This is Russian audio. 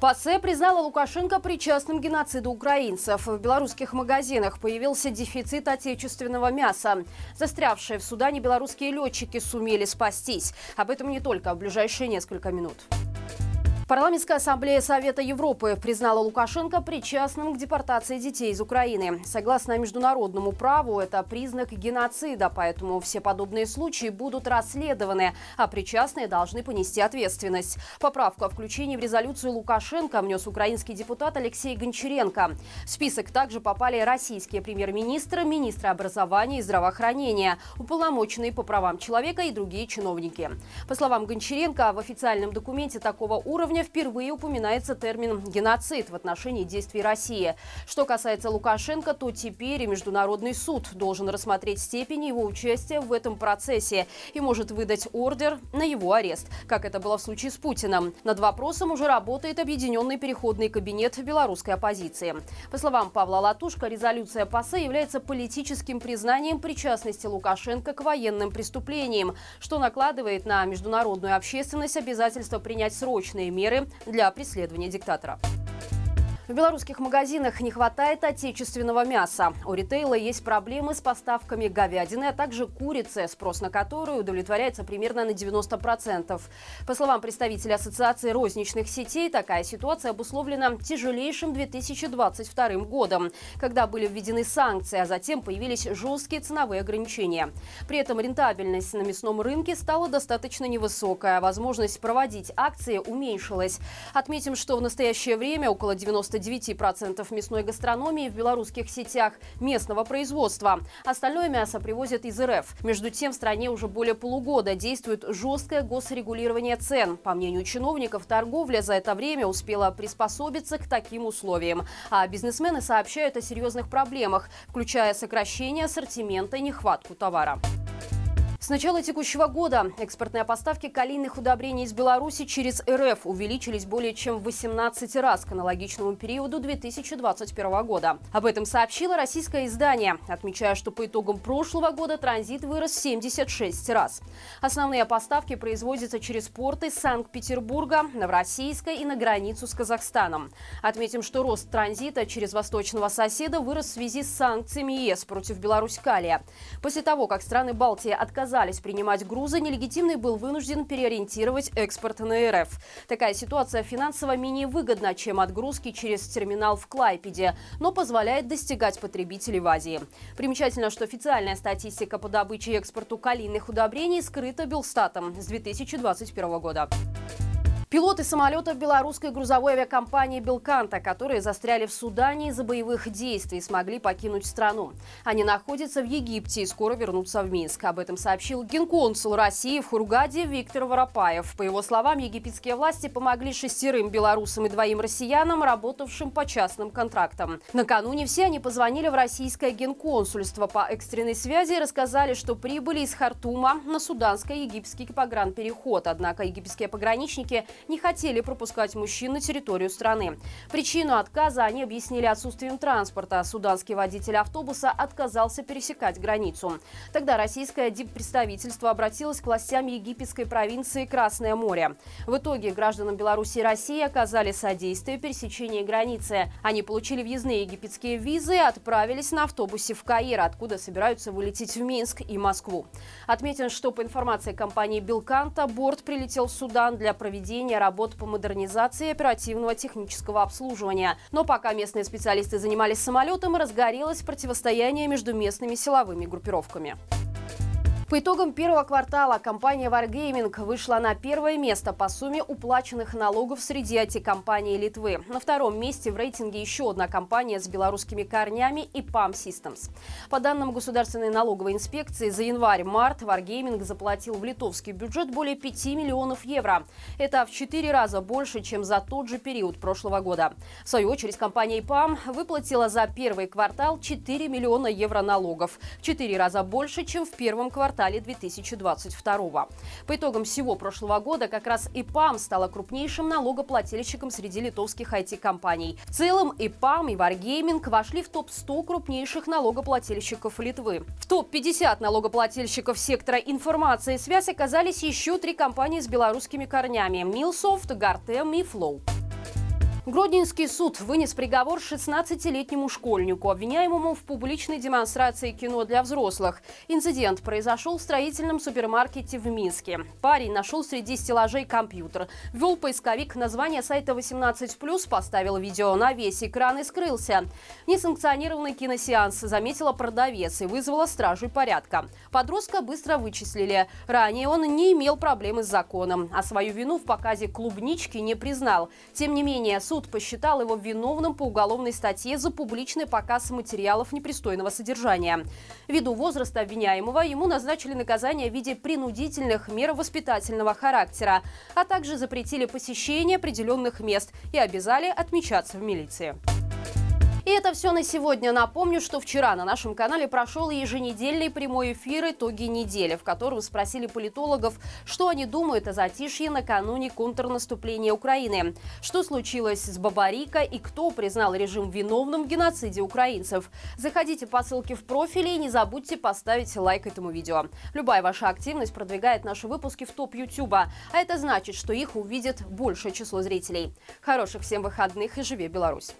ПАСЕ признала Лукашенко причастным к геноциду украинцев. В белорусских магазинах появился дефицит отечественного мяса. Застрявшие в Судане белорусские летчики сумели спастись. Об этом не только в ближайшие несколько минут. Парламентская ассамблея Совета Европы признала Лукашенко причастным к депортации детей из Украины. Согласно международному праву, это признак геноцида, поэтому все подобные случаи будут расследованы, а причастные должны понести ответственность. Поправку о включении в резолюцию Лукашенко внес украинский депутат Алексей Гончаренко. В список также попали российские премьер-министры, министры образования и здравоохранения, уполномоченные по правам человека и другие чиновники. По словам Гончаренко, в официальном документе такого уровня сегодня впервые упоминается термин «геноцид» в отношении действий России. Что касается Лукашенко, то теперь Международный суд должен рассмотреть степень его участия в этом процессе и может выдать ордер на его арест, как это было в случае с Путиным. Над вопросом уже работает Объединенный переходный кабинет белорусской оппозиции. По словам Павла Латушка, резолюция ПАСЕ является политическим признанием причастности Лукашенко к военным преступлениям, что накладывает на международную общественность обязательство принять срочные меры меры для преследования диктатора. В белорусских магазинах не хватает отечественного мяса. У ритейла есть проблемы с поставками говядины, а также курицы, спрос на которую удовлетворяется примерно на 90%. По словам представителя Ассоциации розничных сетей, такая ситуация обусловлена тяжелейшим 2022 годом, когда были введены санкции, а затем появились жесткие ценовые ограничения. При этом рентабельность на мясном рынке стала достаточно невысокая, возможность проводить акции уменьшилась. Отметим, что в настоящее время около 90 99% мясной гастрономии в белорусских сетях местного производства. Остальное мясо привозят из РФ. Между тем, в стране уже более полугода действует жесткое госрегулирование цен. По мнению чиновников, торговля за это время успела приспособиться к таким условиям. А бизнесмены сообщают о серьезных проблемах, включая сокращение ассортимента и нехватку товара. С начала текущего года экспортные поставки калийных удобрений из Беларуси через РФ увеличились более чем в 18 раз к аналогичному периоду 2021 года. Об этом сообщило российское издание, отмечая, что по итогам прошлого года транзит вырос в 76 раз. Основные поставки производятся через порты Санкт-Петербурга, Новороссийска и на границу с Казахстаном. Отметим, что рост транзита через восточного соседа вырос в связи с санкциями ЕС против Беларусь-Калия. После того, как страны Балтии отказались отказались принимать грузы, нелегитимный был вынужден переориентировать экспорт на РФ. Такая ситуация финансово менее выгодна, чем отгрузки через терминал в Клайпеде, но позволяет достигать потребителей в Азии. Примечательно, что официальная статистика по добыче и экспорту калийных удобрений скрыта Белстатом с 2021 года. Пилоты самолетов белорусской грузовой авиакомпании «Белканта», которые застряли в Судане из-за боевых действий, смогли покинуть страну. Они находятся в Египте и скоро вернутся в Минск. Об этом сообщил генконсул России в Хургаде Виктор Воропаев. По его словам, египетские власти помогли шестерым белорусам и двоим россиянам, работавшим по частным контрактам. Накануне все они позвонили в российское генконсульство по экстренной связи и рассказали, что прибыли из Хартума на суданско-египетский погранпереход. Однако египетские пограничники не хотели пропускать мужчин на территорию страны. Причину отказа они объяснили отсутствием транспорта. Суданский водитель автобуса отказался пересекать границу. Тогда российское диппредставительство обратилось к властям египетской провинции Красное море. В итоге гражданам Беларуси и России оказали содействие пересечения границы. Они получили въездные египетские визы и отправились на автобусе в Каир, откуда собираются вылететь в Минск и Москву. Отметим, что по информации компании «Белканта» борт прилетел в Судан для проведения проведения работ по модернизации оперативного технического обслуживания. Но пока местные специалисты занимались самолетом, разгорелось противостояние между местными силовыми группировками. По итогам первого квартала компания Wargaming вышла на первое место по сумме уплаченных налогов среди IT-компаний Литвы. На втором месте в рейтинге еще одна компания с белорусскими корнями и PAM Systems. По данным Государственной налоговой инспекции, за январь-март Wargaming заплатил в литовский бюджет более 5 миллионов евро. Это в 4 раза больше, чем за тот же период прошлого года. В свою очередь, компания PAM выплатила за первый квартал 4 миллиона евро налогов. В 4 раза больше, чем в первом квартале квартале 2022. По итогам всего прошлого года как раз ИПАМ стала крупнейшим налогоплательщиком среди литовских IT-компаний. В целом ИПАМ и Wargaming вошли в топ-100 крупнейших налогоплательщиков Литвы. В топ-50 налогоплательщиков сектора информации и связь оказались еще три компании с белорусскими корнями – Милсофт, Гартем и Flow. Гродненский суд вынес приговор 16-летнему школьнику, обвиняемому в публичной демонстрации кино для взрослых. Инцидент произошел в строительном супермаркете в Минске. Парень нашел среди стеллажей компьютер, ввел поисковик название сайта 18+, поставил видео на весь экран и скрылся. Несанкционированный киносеанс заметила продавец и вызвала стражей порядка. Подростка быстро вычислили. Ранее он не имел проблемы с законом, а свою вину в показе клубнички не признал. Тем не менее, суд посчитал его виновным по уголовной статье за публичный показ материалов непристойного содержания. Ввиду возраста обвиняемого ему назначили наказание в виде принудительных мер воспитательного характера, а также запретили посещение определенных мест и обязали отмечаться в милиции. И это все на сегодня. Напомню, что вчера на нашем канале прошел еженедельный прямой эфир «Итоги недели», в котором спросили политологов, что они думают о затишье накануне контрнаступления Украины. Что случилось с Бабарико и кто признал режим виновным в геноциде украинцев. Заходите по ссылке в профиле и не забудьте поставить лайк этому видео. Любая ваша активность продвигает наши выпуски в топ Ютуба, а это значит, что их увидит большее число зрителей. Хороших всем выходных и живи Беларусь!